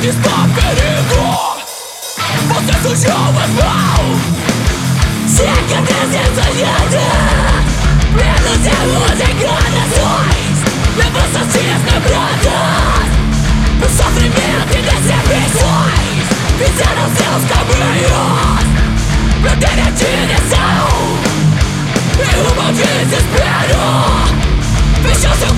que está em perigo. Você surgiu as mãos Se é que desejada Menos erros e enganações Lembranças desmembradas O sofrimento e decepções Fizeram seus caminhos. Perder a direção E o ao desespero. Fechou seu